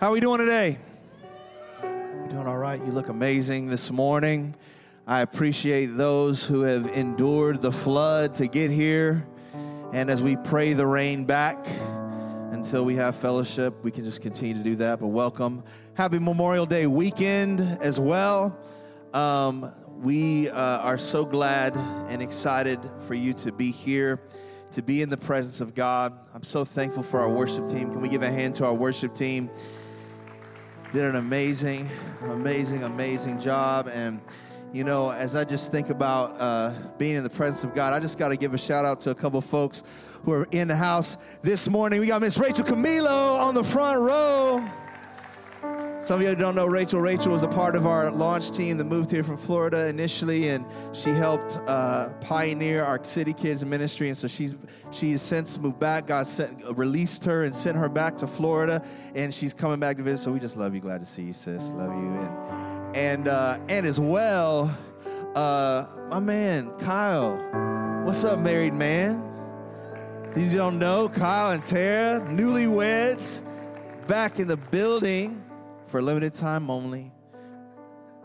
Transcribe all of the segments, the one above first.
How are we doing today? We're doing all right. You look amazing this morning. I appreciate those who have endured the flood to get here. And as we pray the rain back until we have fellowship, we can just continue to do that. But welcome. Happy Memorial Day weekend as well. Um, we uh, are so glad and excited for you to be here to be in the presence of God. I'm so thankful for our worship team. Can we give a hand to our worship team? Did an amazing, amazing, amazing job. And, you know, as I just think about uh, being in the presence of God, I just got to give a shout out to a couple folks who are in the house this morning. We got Miss Rachel Camilo on the front row. Some of you don't know Rachel. Rachel was a part of our launch team that moved here from Florida initially, and she helped uh, pioneer our City Kids ministry. And so she's she's since moved back. God sent, released her and sent her back to Florida, and she's coming back to visit. So we just love you. Glad to see you, sis. Love you. And and uh, and as well, uh, my man Kyle. What's up, married man? These you don't know, Kyle and Tara, newlyweds, back in the building for a limited time only.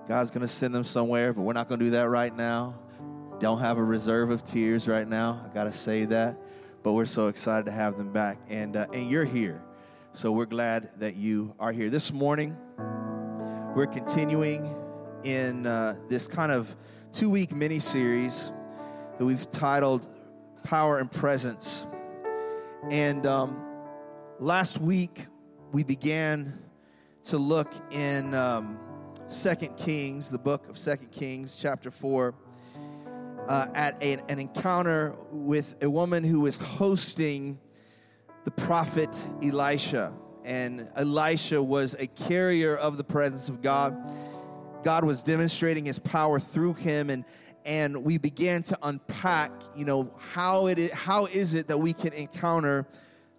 God's going to send them somewhere, but we're not going to do that right now. Don't have a reserve of tears right now. I got to say that. But we're so excited to have them back. And, uh, and you're here. So we're glad that you are here. This morning, we're continuing in uh, this kind of two week mini series that we've titled Power and Presence. And um, last week, we began to look in um, Second Kings, the book of Second Kings, chapter four, uh, at a, an encounter with a woman who was hosting the prophet Elisha, and Elisha was a carrier of the presence of God. God was demonstrating His power through him, and and we began to unpack, you know, how it is, how is it that we can encounter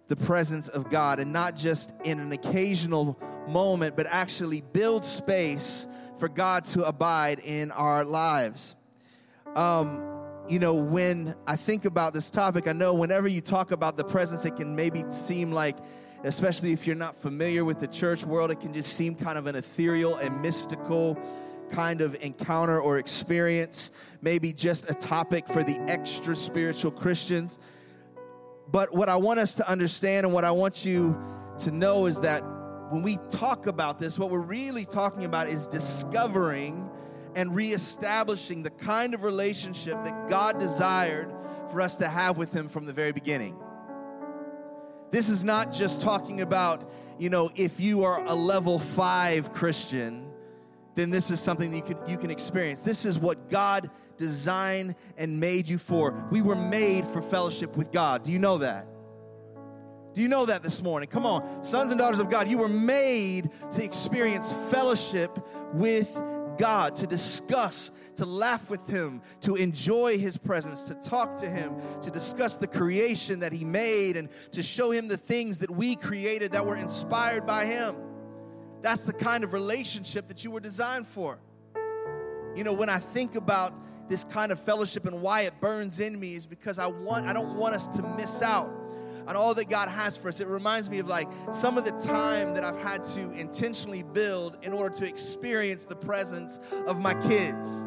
the presence of God, and not just in an occasional moment, but actually build space for God to abide in our lives. Um, you know, when I think about this topic, I know whenever you talk about the presence, it can maybe seem like, especially if you're not familiar with the church world, it can just seem kind of an ethereal and mystical kind of encounter or experience, maybe just a topic for the extra spiritual Christians. But what I want us to understand and what I want you to know is that when we talk about this, what we're really talking about is discovering and reestablishing the kind of relationship that God desired for us to have with Him from the very beginning. This is not just talking about, you know, if you are a level five Christian, then this is something that you can, you can experience. This is what God designed and made you for. We were made for fellowship with God. Do you know that? Do you know that this morning? Come on, sons and daughters of God, you were made to experience fellowship with God, to discuss, to laugh with Him, to enjoy His presence, to talk to Him, to discuss the creation that He made, and to show Him the things that we created that were inspired by Him. That's the kind of relationship that you were designed for. You know, when I think about this kind of fellowship and why it burns in me is because I want I don't want us to miss out on all that God has for us. It reminds me of like some of the time that I've had to intentionally build in order to experience the presence of my kids.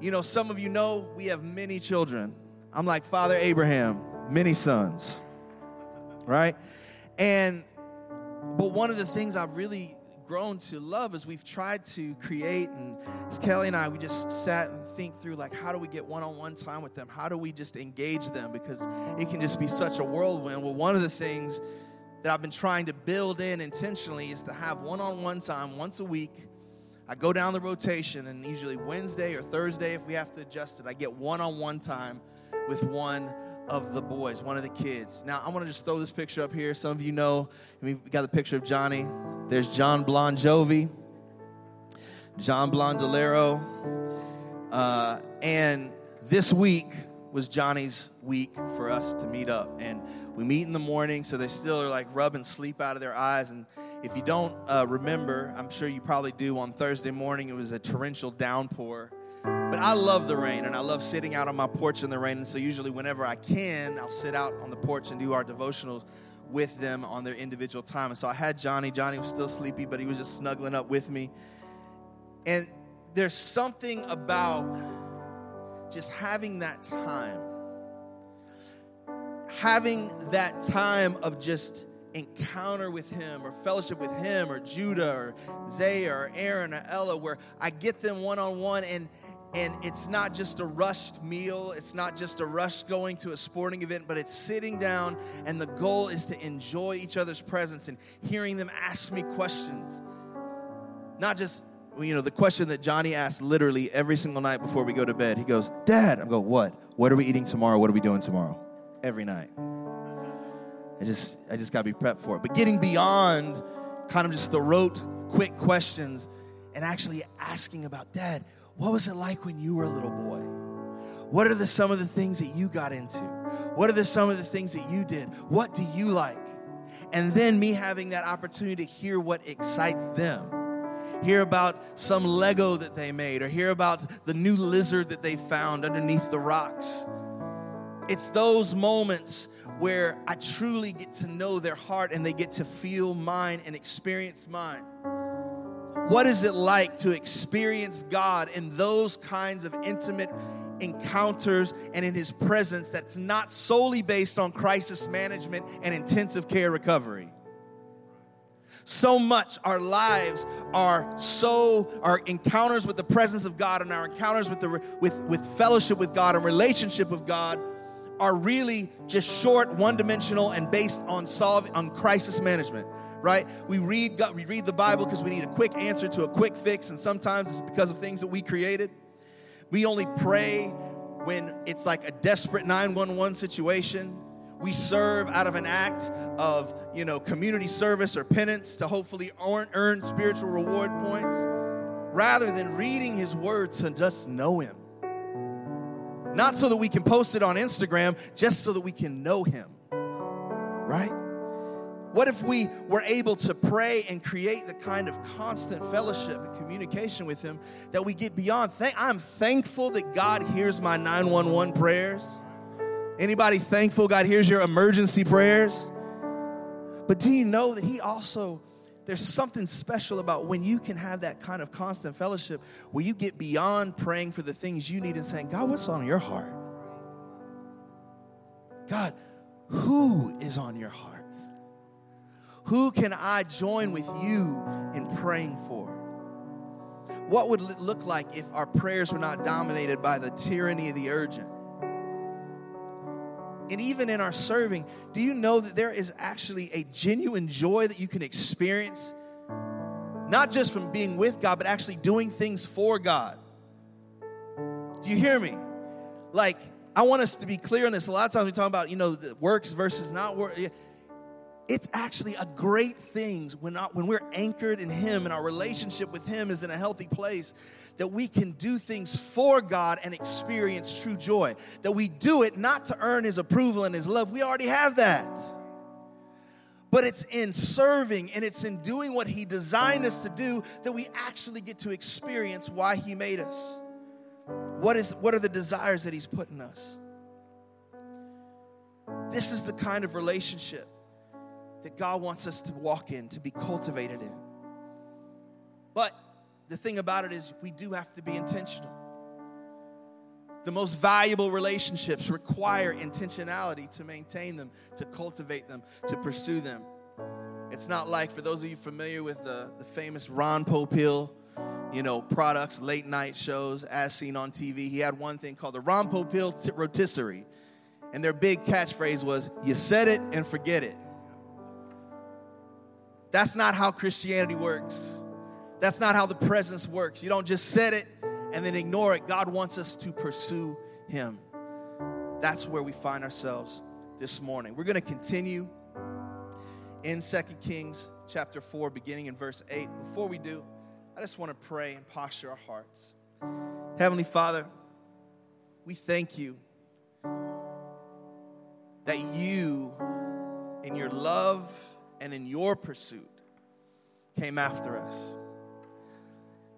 You know, some of you know we have many children. I'm like Father Abraham, many sons, right? And, but one of the things I've really grown to love is we've tried to create. And as kelly and i we just sat and think through like how do we get one-on-one time with them? How do we just engage them? Because it can just be such a whirlwind. Well one of the things that i've been trying to build in intentionally is to have one-on-one time once a week. I go down the rotation and usually wednesday or thursday if we have to adjust it i get one-on-one time with one of the boys, one of the kids. Now, I want to just throw this picture up here. Some of you know, we got the picture of Johnny. There's Jon Bon Jovi, John Blondolero. Uh, and this week was Johnny's week for us to meet up. And we meet in the morning, so they still are like rubbing sleep out of their eyes. And if you don't uh, remember, I'm sure you probably do, on Thursday morning, it was a torrential downpour but I love the rain and I love sitting out on my porch in the rain. And so, usually, whenever I can, I'll sit out on the porch and do our devotionals with them on their individual time. And so, I had Johnny. Johnny was still sleepy, but he was just snuggling up with me. And there's something about just having that time, having that time of just encounter with him or fellowship with him or Judah or Zay or Aaron or Ella where I get them one on one and and it's not just a rushed meal, it's not just a rush going to a sporting event, but it's sitting down, and the goal is to enjoy each other's presence and hearing them ask me questions. Not just, you know, the question that Johnny asks literally every single night before we go to bed. He goes, Dad, I'm going, what? What are we eating tomorrow? What are we doing tomorrow? Every night. I just, I just gotta be prepped for it. But getting beyond kind of just the rote, quick questions and actually asking about, Dad, what was it like when you were a little boy? What are the, some of the things that you got into? What are the, some of the things that you did? What do you like? And then me having that opportunity to hear what excites them. Hear about some Lego that they made, or hear about the new lizard that they found underneath the rocks. It's those moments where I truly get to know their heart and they get to feel mine and experience mine. What is it like to experience God in those kinds of intimate encounters and in His presence that's not solely based on crisis management and intensive care recovery? So much our lives are so, our encounters with the presence of God and our encounters with, the, with, with fellowship with God and relationship with God are really just short, one dimensional, and based on solve, on crisis management right? We read God, we read the Bible because we need a quick answer to a quick fix, and sometimes it's because of things that we created. We only pray when it's like a desperate 911 situation. We serve out of an act of, you know, community service or penance to hopefully earn, earn spiritual reward points rather than reading his word to just know him. Not so that we can post it on Instagram, just so that we can know him. Right? What if we were able to pray and create the kind of constant fellowship and communication with Him that we get beyond? I'm thankful that God hears my 911 prayers. Anybody thankful God hears your emergency prayers? But do you know that He also, there's something special about when you can have that kind of constant fellowship where you get beyond praying for the things you need and saying, God, what's on your heart? God, who is on your heart? Who can I join with you in praying for? What would it look like if our prayers were not dominated by the tyranny of the urgent? And even in our serving, do you know that there is actually a genuine joy that you can experience? Not just from being with God, but actually doing things for God. Do you hear me? Like, I want us to be clear on this. A lot of times we talk about, you know, works versus not work it's actually a great thing when, when we're anchored in Him and our relationship with Him is in a healthy place that we can do things for God and experience true joy. That we do it not to earn His approval and His love, we already have that. But it's in serving and it's in doing what He designed us to do that we actually get to experience why He made us. What, is, what are the desires that He's put in us? This is the kind of relationship that God wants us to walk in, to be cultivated in. But the thing about it is, we do have to be intentional. The most valuable relationships require intentionality to maintain them, to cultivate them, to pursue them. It's not like, for those of you familiar with the, the famous Ron Popeil, you know, products, late night shows, as seen on TV, he had one thing called the Ron Popeil rotisserie. And their big catchphrase was, you said it and forget it. That's not how Christianity works. That's not how the presence works. You don't just set it and then ignore it. God wants us to pursue Him. That's where we find ourselves this morning. We're going to continue in Second Kings chapter 4, beginning in verse 8. Before we do, I just want to pray and posture our hearts. Heavenly Father, we thank you that you, in your love and in your pursuit, came after us.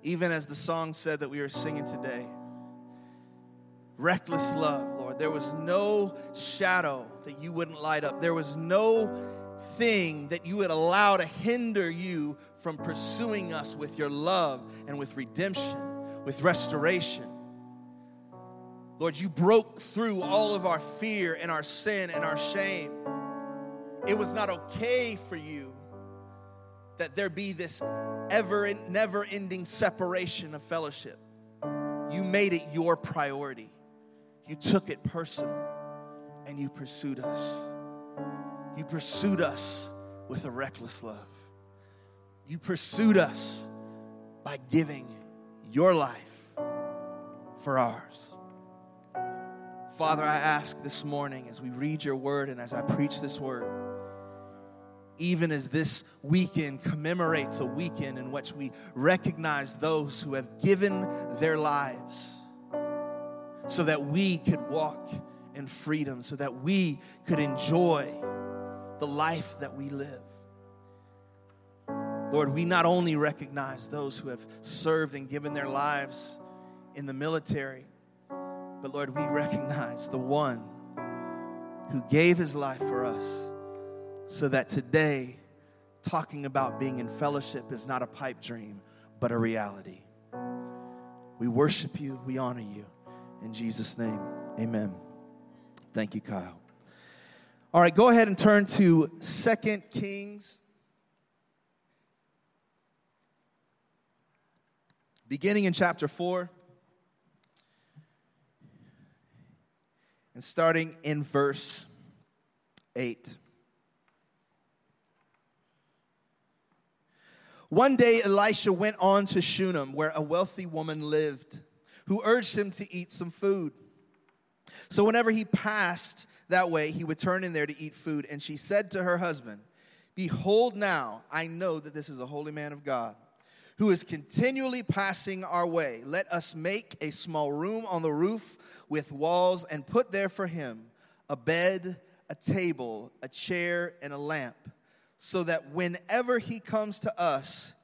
Even as the song said that we were singing today, reckless love, Lord. There was no shadow that you wouldn't light up. There was no thing that you would allow to hinder you from pursuing us with your love and with redemption, with restoration. Lord, you broke through all of our fear and our sin and our shame. It was not okay for you that there be this ever and never ending separation of fellowship. You made it your priority. You took it personal and you pursued us. You pursued us with a reckless love. You pursued us by giving your life for ours. Father, I ask this morning as we read your word and as I preach this word, even as this weekend commemorates a weekend in which we recognize those who have given their lives so that we could walk in freedom, so that we could enjoy the life that we live. Lord, we not only recognize those who have served and given their lives in the military, but Lord, we recognize the one who gave his life for us so that today, talking about being in fellowship is not a pipe dream, but a reality. We worship you, we honor you. In Jesus' name, amen. Thank you, Kyle. All right, go ahead and turn to Second Kings. Beginning in chapter 4 and starting in verse 8. One day, Elisha went on to Shunem, where a wealthy woman lived who urged him to eat some food. So whenever he passed that way, he would turn in there to eat food. And she said to her husband, Behold, now I know that this is a holy man of God who is continually passing our way. Let us make a small room on the roof with walls and put there for him a bed, a table, a chair, and a lamp, so that whenever he comes to us,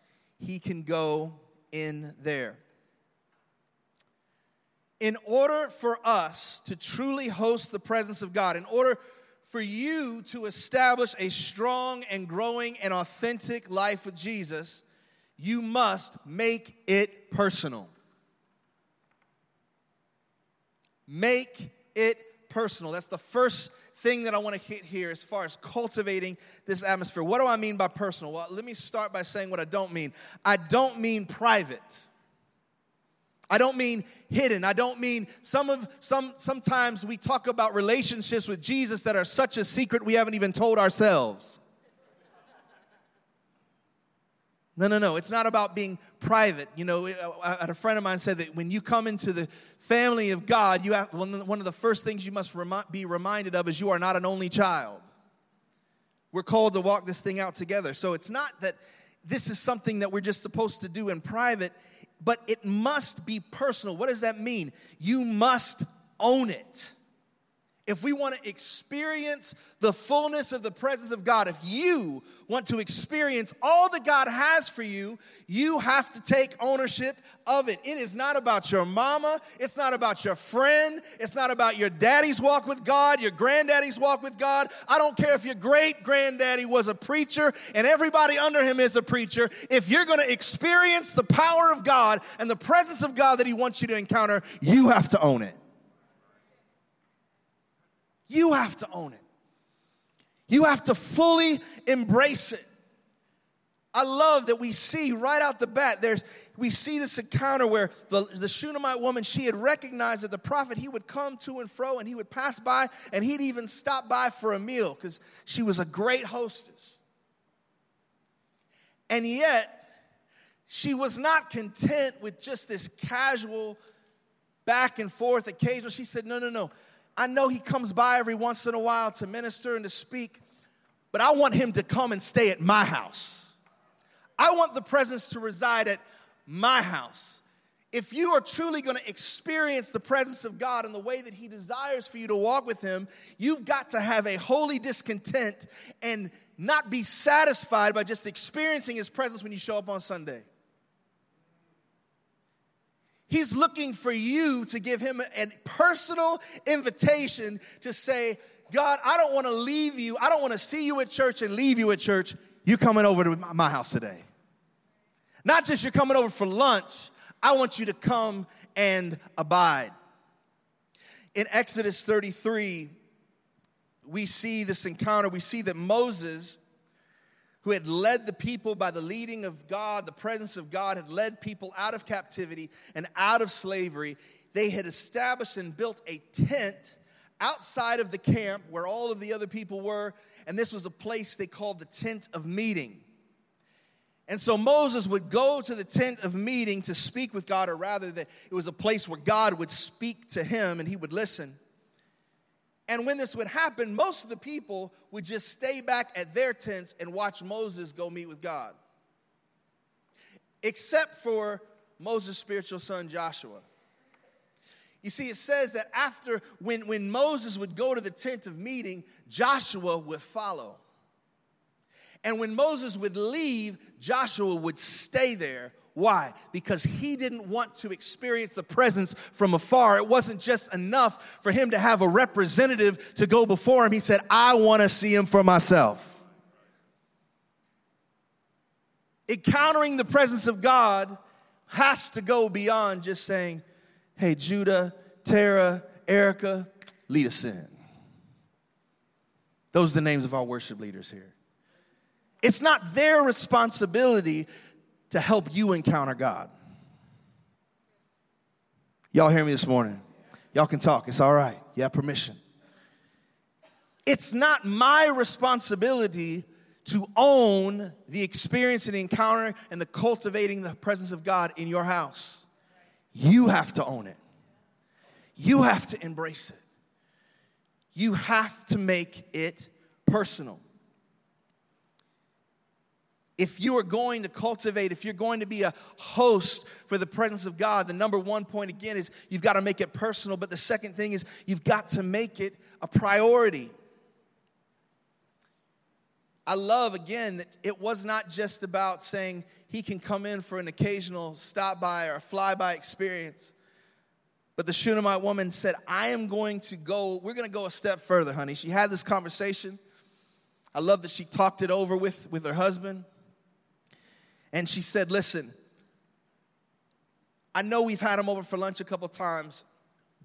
he can go in there in order for us to truly host the presence of God, in order for you to establish a strong and growing and authentic life with Jesus, you must make it personal. Make it personal. That's the first thing that I want to hit here as far as cultivating this atmosphere. What do I mean by personal? Well, let me start by saying what I don't mean. I don't mean private. I don't mean hidden. I don't mean some of some sometimes we talk about relationships with Jesus that are such a secret we haven't even told ourselves. No, no, no. It's not about being private. You know, a friend of mine said that when you come into the family of God, you have one of the first things you must be reminded of is you are not an only child. We're called to walk this thing out together. So it's not that this is something that we're just supposed to do in private but it must be personal. What does that mean? You must own it. If we want to experience the fullness of the presence of God, if you want to experience all that God has for you, you have to take ownership of it. It is not about your mama, it's not about your friend, it's not about your daddy's walk with God, your granddaddy's walk with God. I don't care if your great granddaddy was a preacher and everybody under him is a preacher. If you're going to experience the power of God and the presence of God that he wants you to encounter, you have to own it. You have to own it. You have to fully embrace it. I love that we see right out the bat, there's we see this encounter where the, the Shunammite woman, she had recognized that the prophet, he would come to and fro and he would pass by and he'd even stop by for a meal because she was a great hostess. And yet, she was not content with just this casual back and forth occasional. She said, No, no, no. I know he comes by every once in a while to minister and to speak, but I want him to come and stay at my house. I want the presence to reside at my house. If you are truly going to experience the presence of God in the way that He desires for you to walk with Him, you've got to have a holy discontent and not be satisfied by just experiencing His presence when you show up on Sunday. He's looking for you to give Him a personal invitation to say, God, I don't want to leave you. I don't want to see you at church and leave you at church. You coming over to my house today. Not just you're coming over for lunch, I want you to come and abide. In Exodus 33, we see this encounter. We see that Moses, who had led the people by the leading of God, the presence of God, had led people out of captivity and out of slavery. They had established and built a tent outside of the camp where all of the other people were, and this was a place they called the tent of meeting. And so Moses would go to the tent of meeting to speak with God, or rather, that it was a place where God would speak to him and he would listen. And when this would happen, most of the people would just stay back at their tents and watch Moses go meet with God. Except for Moses' spiritual son Joshua. You see, it says that after, when, when Moses would go to the tent of meeting, Joshua would follow. And when Moses would leave, Joshua would stay there. Why? Because he didn't want to experience the presence from afar. It wasn't just enough for him to have a representative to go before him. He said, I want to see him for myself. Encountering the presence of God has to go beyond just saying, Hey, Judah, Tara, Erica, lead us in. Those are the names of our worship leaders here. It's not their responsibility to help you encounter God. Y'all hear me this morning? Y'all can talk. It's all right. You have permission. It's not my responsibility to own the experience and encounter and the cultivating the presence of God in your house. You have to own it. You have to embrace it. You have to make it personal if you are going to cultivate, if you're going to be a host for the presence of God, the number one point again is you've got to make it personal. But the second thing is you've got to make it a priority. I love again that it was not just about saying he can come in for an occasional stop by or a flyby experience. But the Shunammite woman said, I am going to go, we're going to go a step further, honey. She had this conversation. I love that she talked it over with, with her husband. And she said, Listen, I know we've had him over for lunch a couple times,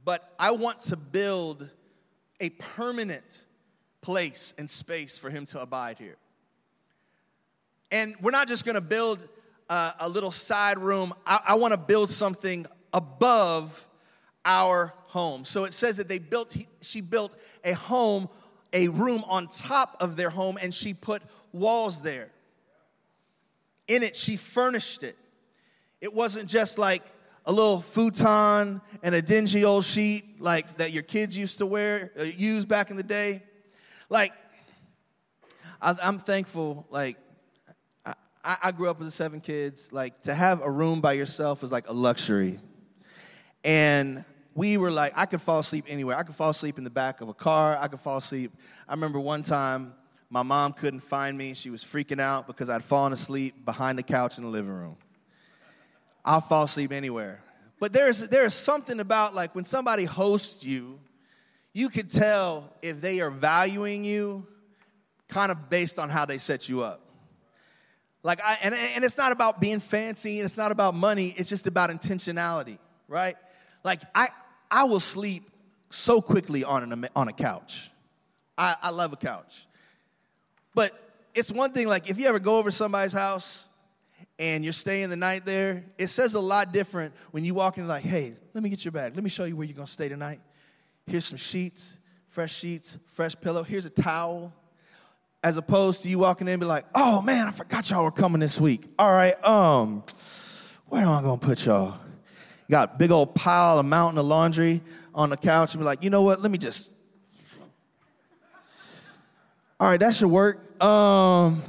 but I want to build a permanent place and space for him to abide here. And we're not just gonna build a, a little side room, I, I wanna build something above our home. So it says that they built, she built a home, a room on top of their home, and she put walls there. In it, she furnished it. It wasn't just like a little futon and a dingy old sheet like that your kids used to wear, uh, use back in the day. Like, I, am thankful. Like, I, I grew up with seven kids. Like, to have a room by yourself was like a luxury. And we were like, I could fall asleep anywhere. I could fall asleep in the back of a car. I could fall asleep. I remember one time my mom couldn't find me. She was freaking out because I'd fallen asleep behind the couch in the living room. I'll fall asleep anywhere. But there's, there's something about like when somebody hosts you, you can tell if they are valuing you kind of based on how they set you up. Like, I, and, and it's not about being fancy, and it's not about money, it's just about intentionality, right? Like, I, I will sleep so quickly on, an, on a couch. I, I love a couch. But it's one thing, like if you ever go over somebody's house and you're staying the night there, it says a lot different when you walk in, like, hey, let me get your bag. Let me show you where you're gonna stay tonight. Here's some sheets, fresh sheets, fresh pillow. Here's a towel. As opposed to you walking in and be like, oh man, I forgot y'all were coming this week. All right, um, where am I gonna put y'all? You got big old pile, a mountain of laundry on the couch, and be like, you know what? Let me just. All right, that should work. Um,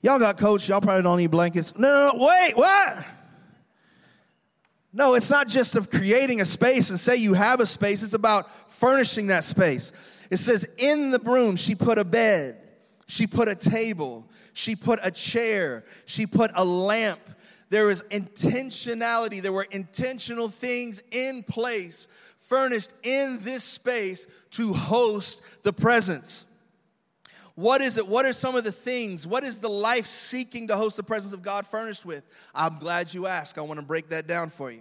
y'all got coats. Y'all probably don't need blankets. No, no, wait, what? No, it's not just of creating a space and say you have a space. It's about furnishing that space. It says, in the room, she put a bed, she put a table, she put a chair, she put a lamp. There was intentionality, there were intentional things in place, furnished in this space to host the presence. What is it? What are some of the things? What is the life seeking to host the presence of God furnished with? I'm glad you asked. I want to break that down for you.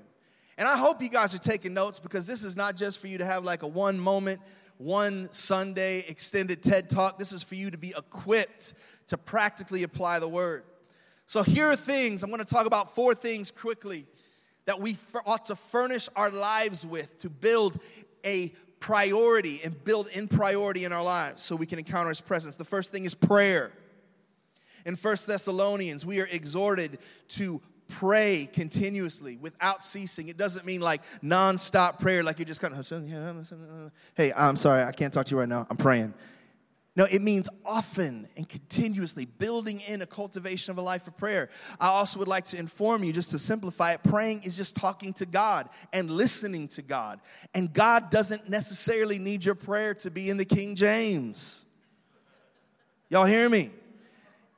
And I hope you guys are taking notes because this is not just for you to have like a one moment, one Sunday extended TED talk. This is for you to be equipped to practically apply the word. So here are things. I'm going to talk about four things quickly that we ought to furnish our lives with to build a priority and build in priority in our lives so we can encounter his presence. The first thing is prayer. In First Thessalonians, we are exhorted to pray continuously without ceasing. It doesn't mean like nonstop prayer, like you're just kind of, hey, I'm sorry, I can't talk to you right now. I'm praying. No, it means often and continuously building in a cultivation of a life of prayer. I also would like to inform you, just to simplify it, praying is just talking to God and listening to God. And God doesn't necessarily need your prayer to be in the King James. Y'all hear me?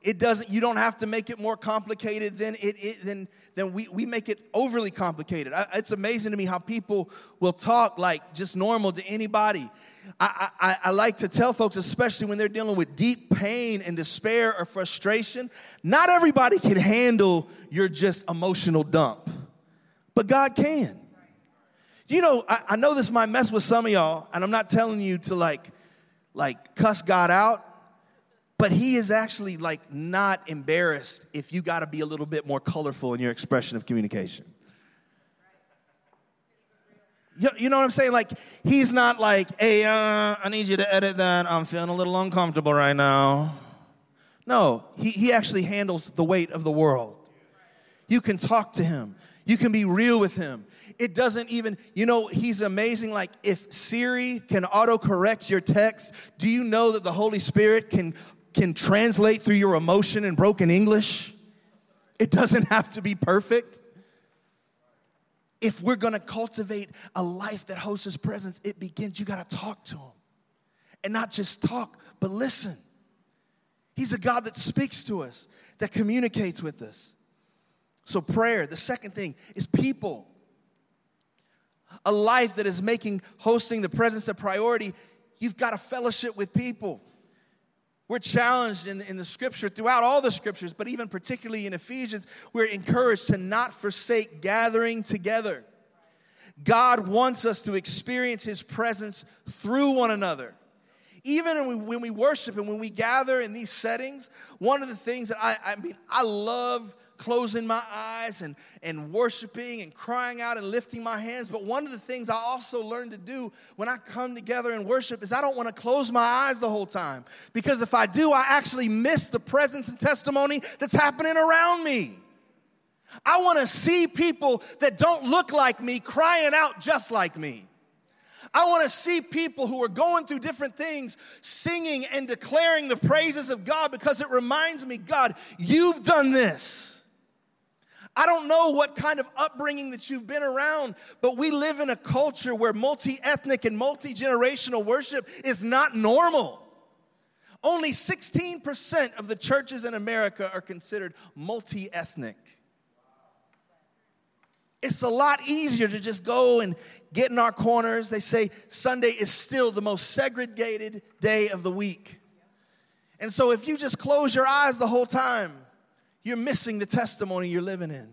It doesn't, you don't have to make it more complicated than it, than, than we, we make it overly complicated. I, it's amazing to me how people will talk like just normal to anybody. I, I, I like to tell folks, especially when they're dealing with deep pain and despair or frustration, not everybody can handle your just emotional dump, but God can. You know, I, I know this might mess with some of y'all, and I'm not telling you to like, like cuss God out, but he is actually like not embarrassed if you got to be a little bit more colorful in your expression of communication. You, know what I'm saying? Like, he's not like, hey, uh, I need you to edit that. I'm feeling a little uncomfortable right now. No, he, he actually handles the weight of the world. You can talk to him, you can be real with him. It doesn't even, you know, he's amazing. Like, if Siri can autocorrect your text, do you know that the Holy Spirit can, can translate through your emotion in broken English? It doesn't have to be perfect if we're gonna cultivate a life that hosts his presence, it begins, you gotta talk to him. And not just talk, but listen. He's a God that speaks to us, that communicates with us. So, prayer. The second thing is people. A life that is making hosting the presence a priority, you've got to fellowship with people. We're challenged in, in the scripture, throughout all the scriptures, but even particularly in Ephesians, we're encouraged to not forsake gathering together. God wants us to experience His presence through one another. Even when we worship and when we gather in these settings, one of the things that I, I mean, I love closing my eyes and, and worshiping and crying out and lifting my hands. But one of the things I also learned to do when I come together and worship is I don't want to close my eyes the whole time. Because if I do, I actually miss the presence and testimony that's happening around me. I want to see people that don't look like me crying out just like me. I want to see people who are going through different things singing and declaring the praises of God because it reminds me, God, you've done this. I don't know what kind of upbringing that you've been around, but we live in a culture where multi ethnic and multi generational worship is not normal. Only 16% of the churches in America are considered multi ethnic. It's a lot easier to just go and get in our corners. They say Sunday is still the most segregated day of the week. And so if you just close your eyes the whole time, you're missing the testimony you're living in.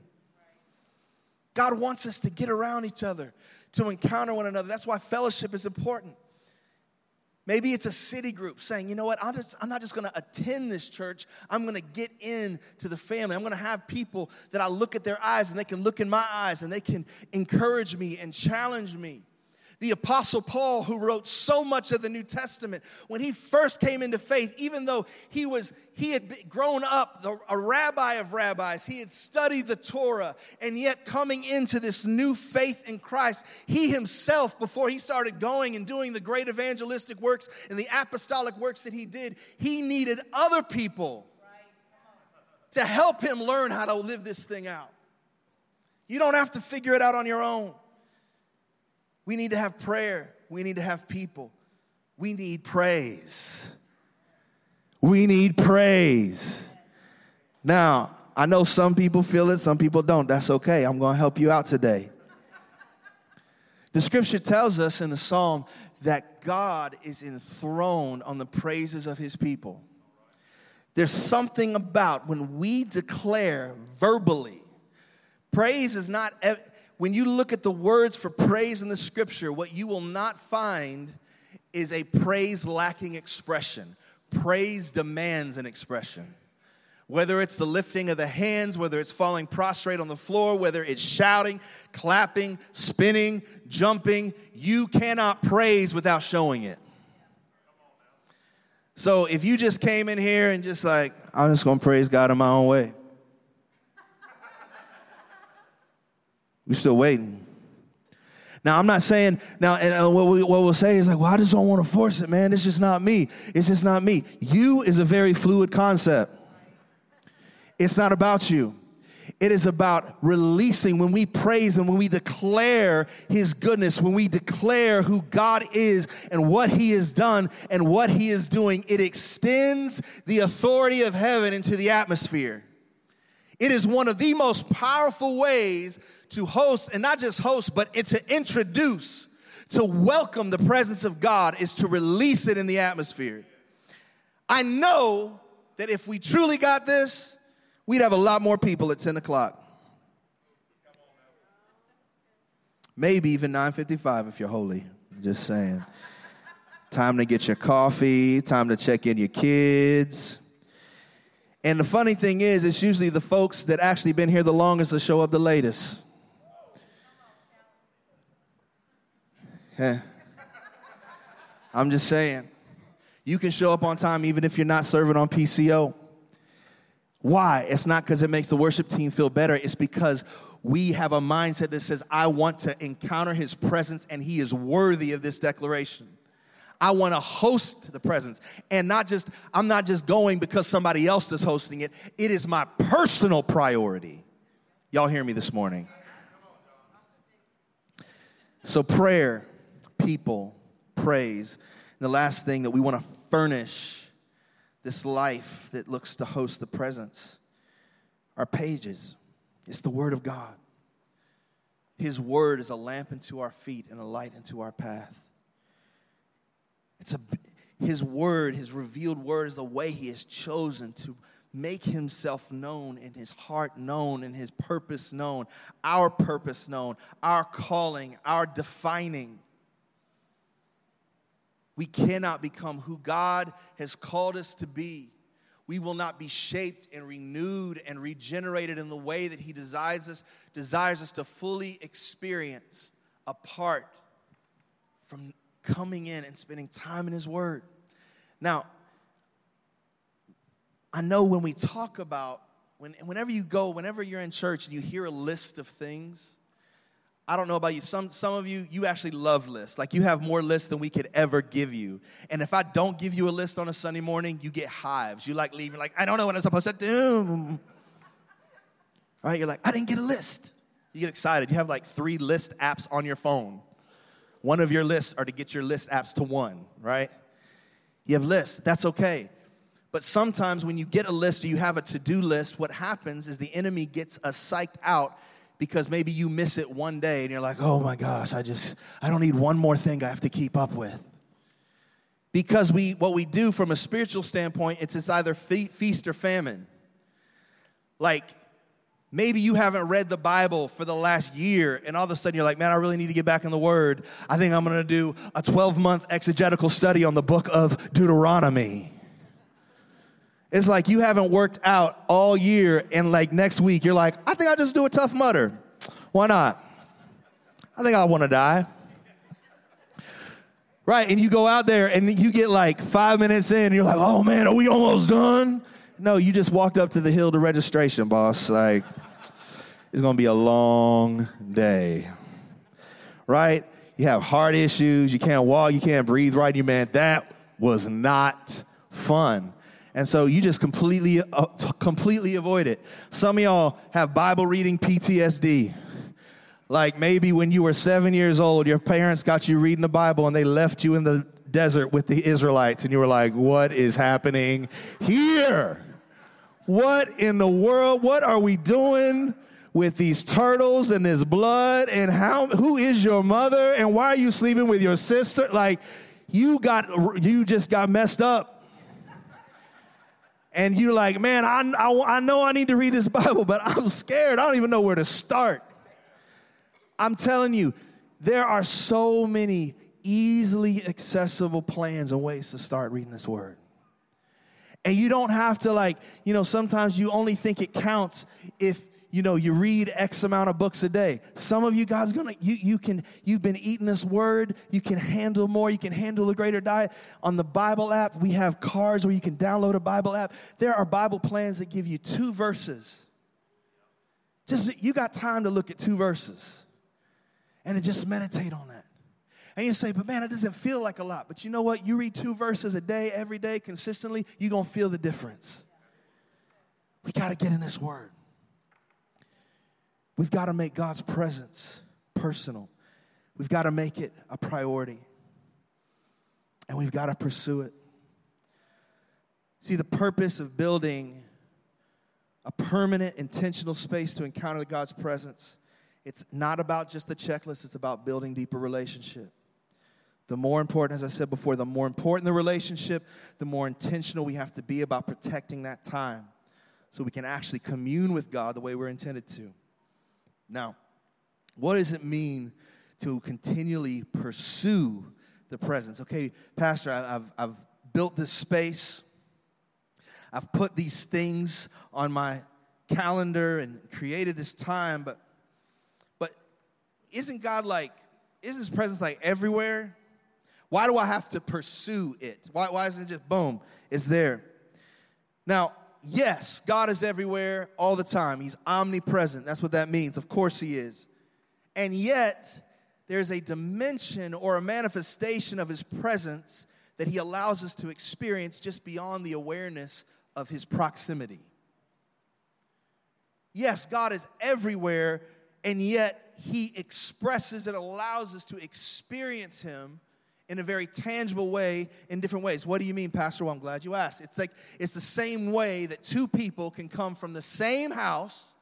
God wants us to get around each other, to encounter one another. That's why fellowship is important. Maybe it's a city group saying, you know what, I'm, just, I'm not just gonna attend this church, I'm gonna get in to the family. I'm gonna have people that I look at their eyes and they can look in my eyes and they can encourage me and challenge me. The Apostle Paul, who wrote so much of the New Testament, when he first came into faith, even though he was he had grown up a rabbi of rabbis, he had studied the Torah, and yet coming into this new faith in Christ, he himself, before he started going and doing the great evangelistic works and the apostolic works that he did, he needed other people to help him learn how to live this thing out. You don't have to figure it out on your own. We need to have prayer. We need to have people. We need praise. We need praise. Now, I know some people feel it, some people don't. That's okay. I'm going to help you out today. The scripture tells us in the psalm that God is enthroned on the praises of his people. There's something about when we declare verbally, praise is not when you look at the words for praise in the scripture, what you will not find is a praise lacking expression. Praise demands an expression. Whether it's the lifting of the hands, whether it's falling prostrate on the floor, whether it's shouting, clapping, spinning, jumping, you cannot praise without showing it. So if you just came in here and just like, I'm just gonna praise God in my own way, We're still waiting. Now, I'm not saying, now, and uh, what, we, what we'll say is like, well, I just don't want to force it, man. It's just not me. It's just not me. You is a very fluid concept. It's not about you. It is about releasing when we praise and when we declare His goodness, when we declare who God is and what He has done and what He is doing. It extends the authority of heaven into the atmosphere. It is one of the most powerful ways to host, and not just host, but to introduce, to welcome the presence of God, is to release it in the atmosphere. I know that if we truly got this, we'd have a lot more people at 10 o'clock. Maybe even 9:55 if you're holy. just saying. Time to get your coffee, time to check in your kids. And the funny thing is, it's usually the folks that actually been here the longest that show up the latest. Yeah. I'm just saying. You can show up on time even if you're not serving on PCO. Why? It's not because it makes the worship team feel better. It's because we have a mindset that says, I want to encounter his presence and he is worthy of this declaration. I want to host the presence. And not just, I'm not just going because somebody else is hosting it, it is my personal priority. Y'all hear me this morning? So, prayer people praise. And the last thing that we want to furnish this life that looks to host the presence are pages. It's the Word of God. His Word is a lamp into our feet and a light into our path. It's a, his Word, His revealed Word, is the way He has chosen to make himself known and his heart known and his purpose known, our purpose known, our calling, our defining. We cannot become who God has called us to be. We will not be shaped and renewed and regenerated in the way that He desires us, desires us to fully experience apart from coming in and spending time in His Word. Now, I know when we talk about, when, whenever you go, whenever you're in church and you hear a list of things, I don't know about you. Some, some of you, you actually love lists. Like you have more lists than we could ever give you. And if I don't give you a list on a Sunday morning, you get hives. You like leaving, like, I don't know what I'm supposed to do. Right? You're like, I didn't get a list. You get excited. You have like three list apps on your phone. One of your lists are to get your list apps to one, right? You have lists. That's okay. But sometimes when you get a list or you have a to do list, what happens is the enemy gets us psyched out because maybe you miss it one day and you're like, oh my gosh, I just, I don't need one more thing I have to keep up with. Because we, what we do from a spiritual standpoint, it's, it's either feast or famine. Like, maybe you haven't read the Bible for the last year, and all of a sudden you're like, man, I really need to get back in the Word. I think I'm gonna do a 12 month exegetical study on the book of Deuteronomy. It's like you haven't worked out all year, and like next week, you're like, I think I'll just do a Tough Mudder. Why not? I think I wanna die. Right, and you go out there and you get like five minutes in, and you're like, oh man, are we almost done? No, you just walked up to the hill to registration, boss. Like, it's gonna be a long day. Right? You have heart issues, you can't walk, you can't breathe right. You man, that was not fun. And so you just completely, uh, completely avoid it. Some of y'all have Bible reading PTSD. Like maybe when you were seven years old, your parents got you reading the Bible and they left you in the desert with the Israelites, and you were like, What is happening here? What in the world? What are we doing with these turtles and this blood? And how who is your mother? And why are you sleeping with your sister? Like, you got you just got messed up. And you're like, man, I, I, I know I need to read this Bible, but I'm scared. I don't even know where to start. I'm telling you, there are so many easily accessible plans and ways to start reading this word. And you don't have to, like, you know, sometimes you only think it counts if you know you read x amount of books a day some of you guys gonna you, you can you've been eating this word you can handle more you can handle a greater diet on the bible app we have cards where you can download a bible app there are bible plans that give you two verses just you got time to look at two verses and to just meditate on that. And you say, but man, it doesn't feel like a lot. But you know what? You read two verses a day, every day, consistently, you're going to feel the difference. We got to get in this word. We've got to make God's presence personal. We've got to make it a priority. And we've got to pursue it. See, the purpose of building a permanent, intentional space to encounter God's presence it's not about just the checklist, it's about building deeper relationship. The more important, as I said before, the more important the relationship, the more intentional we have to be about protecting that time so we can actually commune with God the way we're intended to. Now, what does it mean to continually pursue the presence? Okay, Pastor, I've, I've built this space, I've put these things on my calendar and created this time, but but isn't God like, isn't his presence like everywhere? Why do I have to pursue it? Why, why isn't it just boom, it's there? Now, yes, God is everywhere all the time. He's omnipresent. That's what that means. Of course, He is. And yet, there's a dimension or a manifestation of His presence that He allows us to experience just beyond the awareness of His proximity. Yes, God is everywhere, and yet he expresses and allows us to experience him in a very tangible way in different ways. What do you mean, Pastor? Well, I'm glad you asked. It's like it's the same way that two people can come from the same house,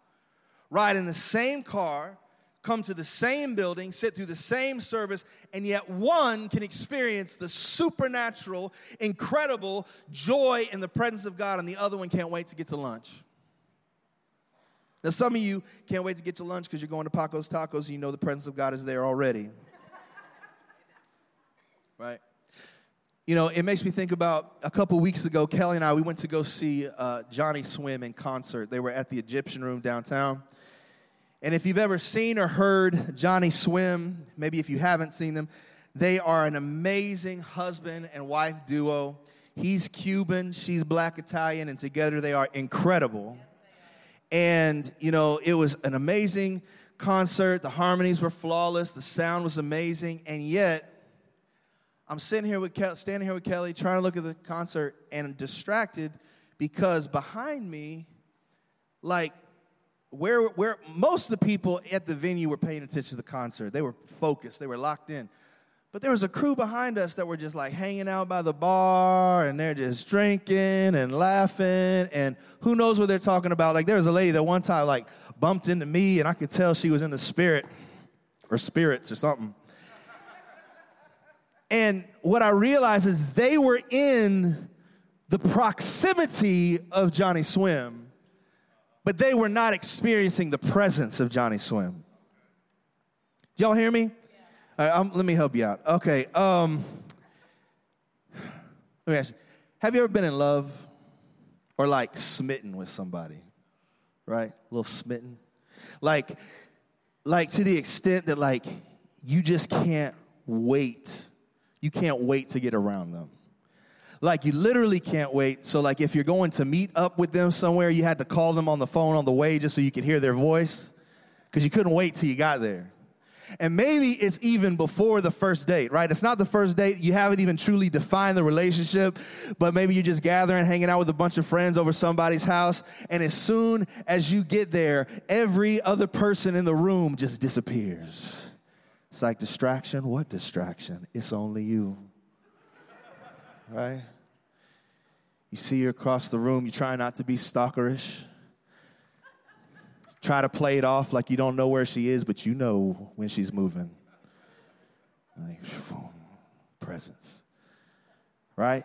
ride in the same car, come to the same building, sit through the same service, and yet one can experience the supernatural, incredible joy in the presence of God, and the other one can't wait to get to lunch. Now, some of you can't wait to get to lunch because you're going to Paco's Tacos and you know the presence of God is there already. Right? You know, it makes me think about a couple weeks ago, Kelly and I, we went to go see uh, Johnny Swim in concert. They were at the Egyptian Room downtown. And if you've ever seen or heard Johnny Swim, maybe if you haven't seen them, they are an amazing husband and wife duo. He's Cuban, she's black Italian, and together they are incredible. And, you know, it was an amazing concert. The harmonies were flawless. The sound was amazing. And yet, I'm sitting here with Kelly, standing here with Kelly, trying to look at the concert, and I'm distracted because behind me, like, where, where most of the people at the venue were paying attention to the concert. They were focused, they were locked in. But there was a crew behind us that were just like hanging out by the bar and they're just drinking and laughing and who knows what they're talking about. Like there was a lady that one time like bumped into me and I could tell she was in the spirit or spirits or something. And what I realized is they were in the proximity of Johnny Swim, but they were not experiencing the presence of Johnny Swim. Y'all hear me? right, let me help you out. Okay. Um, let me ask you, have you ever been in love or like smitten with somebody? Right? A little smitten. Like, like to the extent that like you just can't wait You can't wait to get around them. Like you literally can't wait. So like if you're going to meet up with them somewhere, you had to call them on the phone on the way just so you could hear their voice because you couldn't wait till you got there. And maybe it's even before the first date, right? It's not the first date. You haven't even truly defined the relationship, but maybe you're just gathering, hanging out with a bunch of friends over somebody's house. And as soon as you get there, every other person in the room just disappears. It's like distraction. What distraction? It's only you, right? You see her across the room. You try not to be stalkerish try to play it off like you don't know where she is, but you know when she's moving. Like, presence. Right?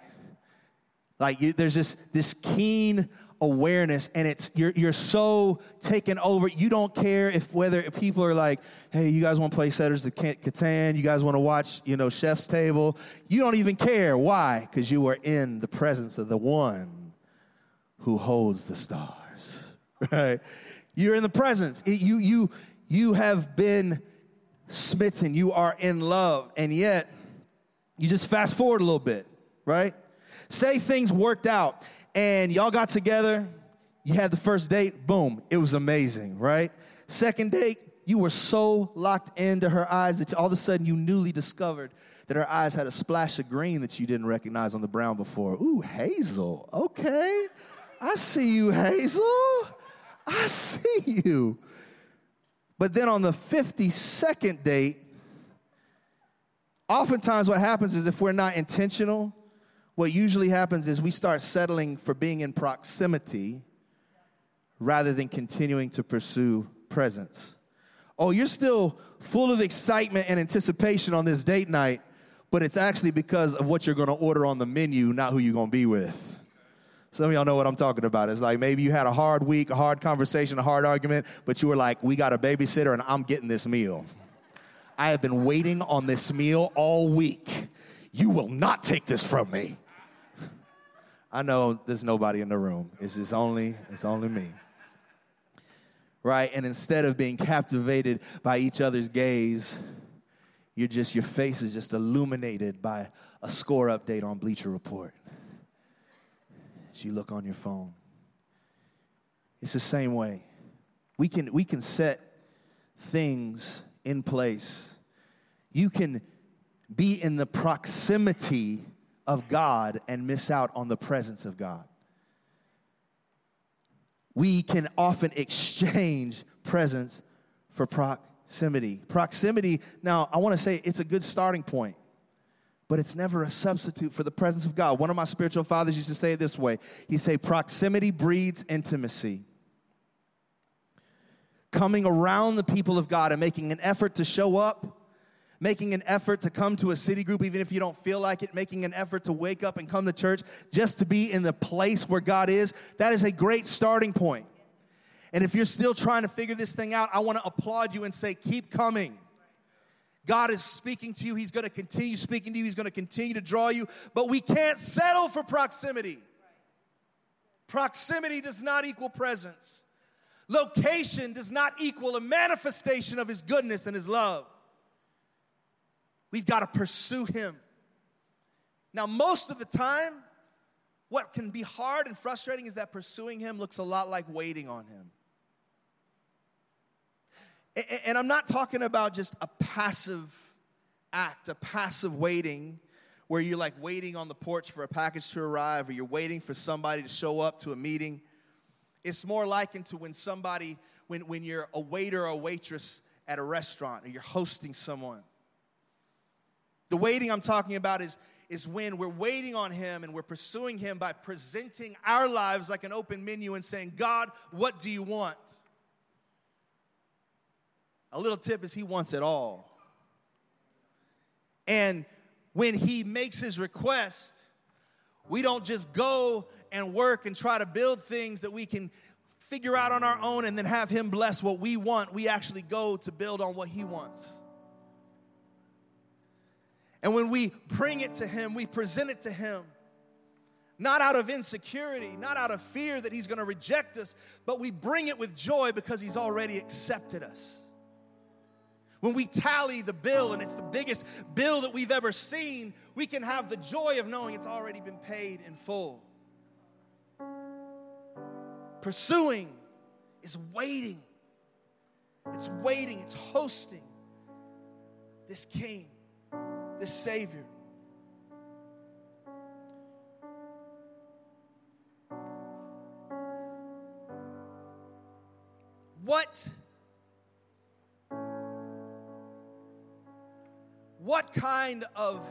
Like you, there's this, this keen awareness and it's you're, you're so taken over you don't care if whether people are like hey you guys want to play Settlers of Catan you guys want to watch you know chef's table you don't even care why because you are in the presence of the one who holds the stars right you're in the presence. You, you, you have been smitten. You are in love. And yet, you just fast forward a little bit, right? Say things worked out and y'all got together. You had the first date. Boom. It was amazing, right? Second date, you were so locked into her eyes that all of a sudden you newly discovered that her eyes had a splash of green that you didn't recognize on the brown before. Ooh, Hazel. Okay. I see you, Hazel. I see you. But then on the 52nd date, oftentimes what happens is if we're not intentional, what usually happens is we start settling for being in proximity rather than continuing to pursue presence. Oh, you're still full of excitement and anticipation on this date night, but it's actually because of what you're gonna order on the menu, not who you're gonna be with. Some of y'all know what I'm talking about. It's like maybe you had a hard week, a hard conversation, a hard argument, but you were like, we got a babysitter and I'm getting this meal. I have been waiting on this meal all week. You will not take this from me. I know there's nobody in the room. It's just only, it's only me. Right? And instead of being captivated by each other's gaze, you're just, your face is just illuminated by a score update on Bleacher Report as you look on your phone. It's the same way. We can, we can set things in place. You can be in the proximity of God and miss out on the presence of God. We can often exchange presence for proximity. Proximity, now, I want to say it's a good starting point but it's never a substitute for the presence of God. One of my spiritual fathers used to say it this way He say, proximity breeds intimacy. Coming around the people of God and making an effort to show up, making an effort to come to a city group, even if you don't feel like it, making an effort to wake up and come to church just to be in the place where God is, that is a great starting point. And if you're still trying to figure this thing out, I want to applaud you and say, keep coming. God is speaking to you. He's going to continue speaking to you. He's going to continue to draw you. But we can't settle for proximity. Proximity does not equal presence. Location does not equal a manifestation of His goodness and His love. We've got to pursue Him. Now, most of the time, what can be hard and frustrating is that pursuing Him looks a lot like waiting on Him. And I'm not talking about just a passive act, a passive waiting where you're like waiting on the porch for a package to arrive or you're waiting for somebody to show up to a meeting. It's more likened to when somebody, when, when you're a waiter or a waitress at a restaurant or you're hosting someone. The waiting I'm talking about is, is when we're waiting on Him and we're pursuing Him by presenting our lives like an open menu and saying, God, what do you want? A little tip is he wants it all. And when he makes his request, we don't just go and work and try to build things that we can figure out on our own and then have him bless what we want. We actually go to build on what he wants. And when we bring it to him, we present it to him not out of insecurity, not out of fear that he's gonna reject us, but we bring it with joy because he's already accepted us. When we tally the bill and it's the biggest bill that we've ever seen, we can have the joy of knowing it's already been paid in full. Pursuing is waiting. It's waiting, it's hosting this King, this Savior. What? What kind of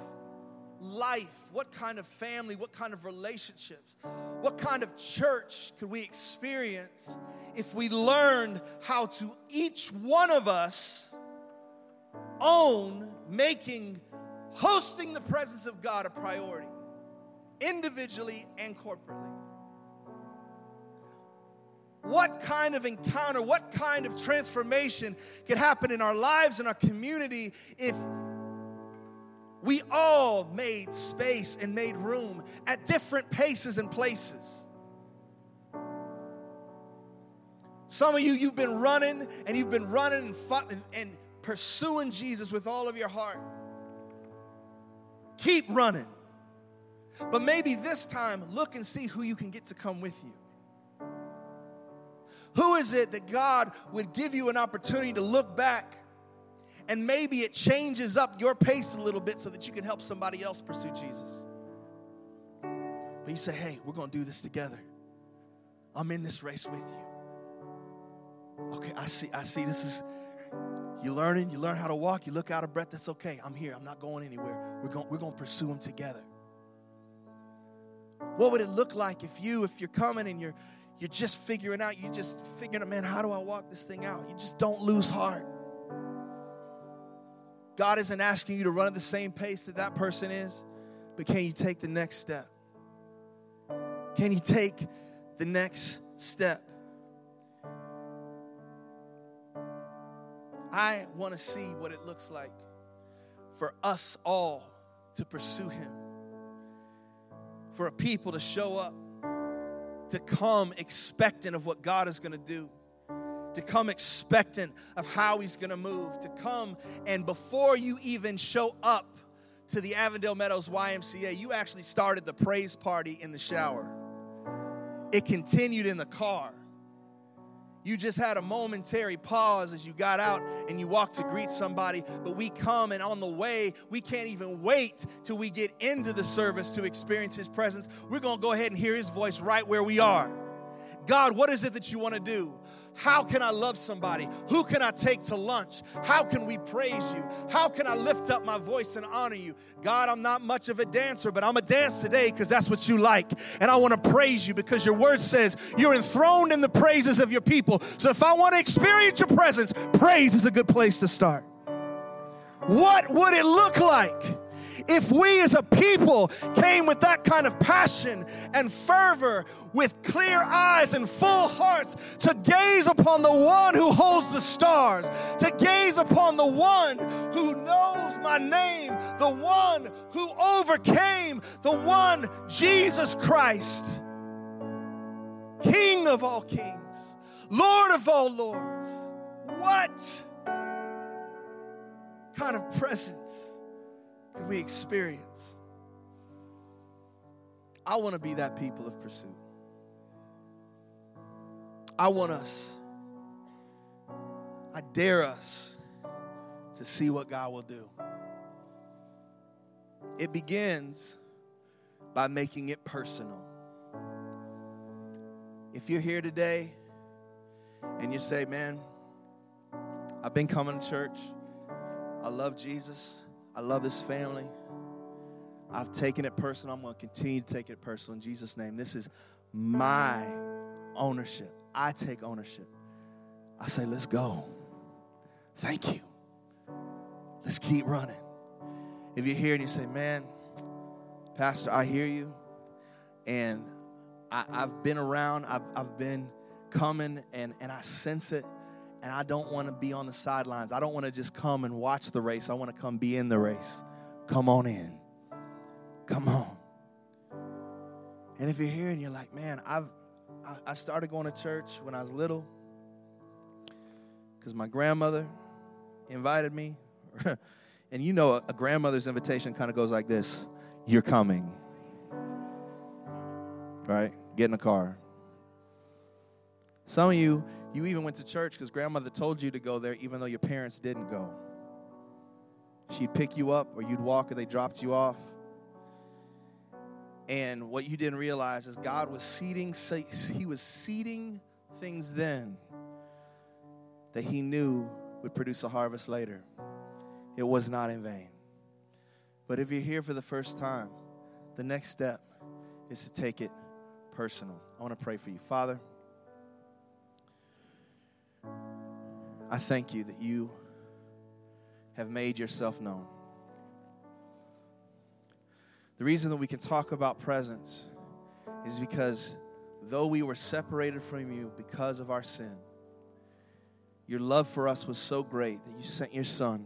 life, what kind of family, what kind of relationships, what kind of church could we experience if we learned how to each one of us own making hosting the presence of God a priority, individually and corporately? What kind of encounter, what kind of transformation could happen in our lives and our community if we all made space and made room at different paces and places. Some of you, you've been running and you've been running and, and pursuing Jesus with all of your heart. Keep running. But maybe this time, look and see who you can get to come with you. Who is it that God would give you an opportunity to look back and maybe it changes up your pace a little bit so that you can help somebody else pursue Jesus. But you say, hey, we're going to do this together. I'm in this race with you. Okay, I see, I see this is, you're learning, you learn how to walk, you look out of breath, that's okay. I'm here, I'm not going anywhere. We're going, we're going to pursue them together. What would it look like if you, if you're coming and you're, you're just figuring out, you're just figuring out, man, how do I walk this thing out? You just don't lose heart. God isn't asking you to run at the same pace that that person is, but can you take the next step? Can you take the next step? I want to see what it looks like for us all to pursue Him, for a people to show up, to come expectant of what God is going to do to come expectant of how he's going to move, to come and before you even show up to the Avondale Meadows YMCA, you actually started the praise party in the shower. It continued in the car. You just had a momentary pause as you got out and you walked to greet somebody, but we come and on the way, we can't even wait till we get into the service to experience His presence. We're gonna go ahead and hear His voice right where we are. God, what is it that you wanna do? How can I love somebody? Who can I take to lunch? How can we praise you? How can I lift up my voice and honor you? God, I'm not much of a dancer, but I'm a dance today because that's what you like. And I want to praise you because your word says you're enthroned in the praises of your people. So if I want to experience your presence, praise is a good place to start. What would it look like? If we as a people came with that kind of passion and fervor, with clear eyes and full hearts, to gaze upon the one who holds the stars, to gaze upon the one who knows my name, the one who overcame, the one, Jesus Christ, King of all kings, Lord of all lords. What kind of presence? Can we experience? I want to be that people of pursuit. I want us, I dare us to see what God will do. It begins by making it personal. If you're here today and you say, Man, I've been coming to church, I love Jesus, I love this family. I've taken it personal. I'm going to continue to take it personal in Jesus' name. This is my ownership. I take ownership. I say, let's go. Thank you. Let's keep running. If you're here and you say, man, Pastor, I hear you. And I, have been around, I've, I've been coming, and, and I sense it and I don't want to be on the sidelines. I don't want to just come and watch the race. I want to come be in the race. Come on in. Come on. And if you're here and you're like, man, I've I started going to church when I was little because my grandmother invited me. and you know, a, grandmother's invitation kind of goes like this You're coming. Right? Get in the car. Some of you, you even went to church because grandmother told you to go there, even though your parents didn't go. She'd pick you up, or you'd walk, or they dropped you off. And what you didn't realize is God was seeding, He was seeding things then that He knew would produce a harvest later. It was not in vain. But if you're here for the first time, the next step is to take it personal. I want to pray for you. Father, I thank you that you have made yourself known. The reason that we can talk about presence is because though we were separated from you because of our sin, your love for us was so great that you sent your son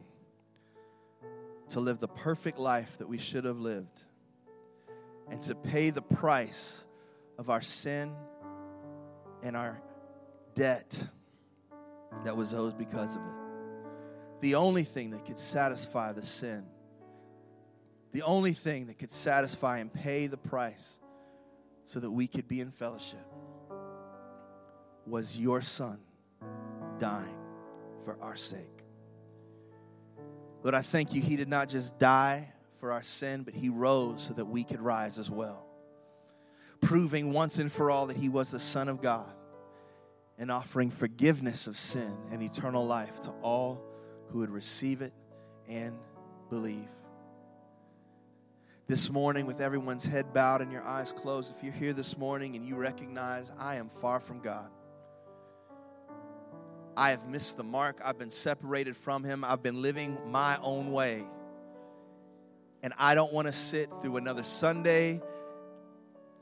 to live the perfect life that we should have lived and to pay the price of our sin and our debt that was owed because of it. The only thing that could satisfy the sin, the only thing that could satisfy and pay the price so that we could be in fellowship was your son dying for our sake. Lord, I thank you. He did not just die for our sin, but he rose so that we could rise as well, proving once and for all that he was the Son of God and offering forgiveness of sin and eternal life to all who would receive it and believe. This morning, with everyone's head bowed and your eyes closed, if you're here this morning and you recognize I am far from God, I have missed the mark. I've been separated from Him. I've been living my own way. And I don't want to sit through another Sunday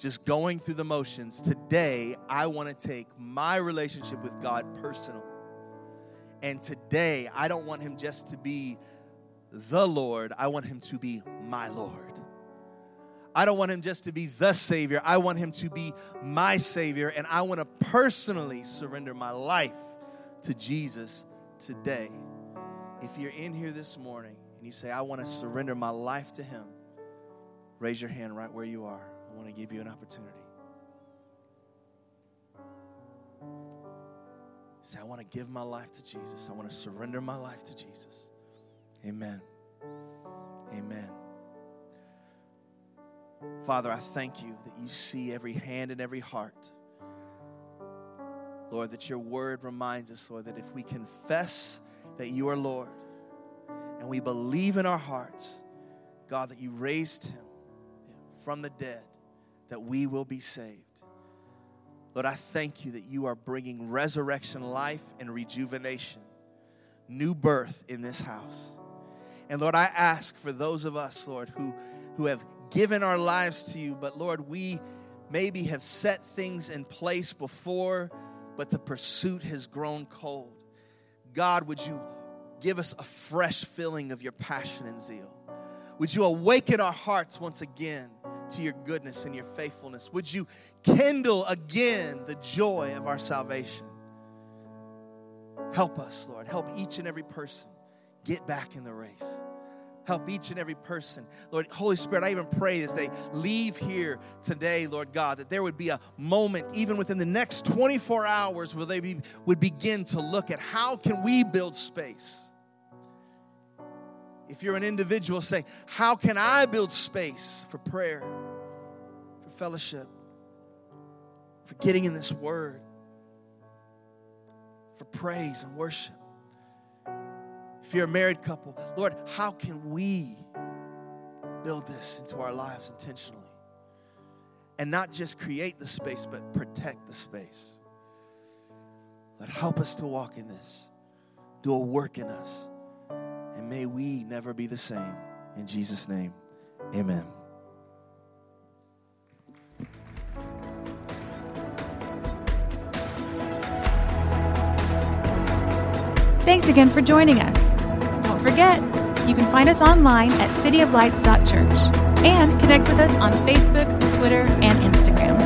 just going through the motions. Today, I want to take my relationship with God personal. And today, I don't want Him just to be the Lord, I want Him to be my Lord. I don't want him just to be the Savior. I want him to be my Savior. And I want to personally surrender my life to Jesus today. If you're in here this morning and you say, I want to surrender my life to Him, raise your hand right where you are. I want to give you an opportunity. Say, I want to give my life to Jesus. I want to surrender my life to Jesus. Amen. Amen. Father, I thank you that you see every hand and every heart. Lord, that your word reminds us, Lord, that if we confess that you are Lord and we believe in our hearts, God, that you raised him from the dead, that we will be saved. Lord, I thank you that you are bringing resurrection life and rejuvenation, new birth in this house. And Lord, I ask for those of us, Lord, who, who have given our lives to you, but Lord, we maybe have set things in place before but the pursuit has grown cold. God, would you give us a fresh filling of your passion and zeal? Would you awaken our hearts once again to your goodness and your faithfulness? Would you kindle again the joy of our salvation? Help us, Lord. Help each and every person get back in the race. Help each and every person. Lord, Holy Spirit, I even pray as they leave here today, Lord God, that there would be a moment, even within the next 24 hours, where they be, would begin to look at how can we build space. If you're an individual, say, how can I build space for prayer, for fellowship, for getting in this word, for praise and worship? If you're a married couple, Lord, how can we build this into our lives intentionally? And not just create the space, but protect the space. Lord, help us to walk in this, do a work in us, and may we never be the same. In Jesus' name, amen. Thanks again for joining us Don't forget, you can find us online at cityoflights.church and connect with us on Facebook, Twitter, and Instagram.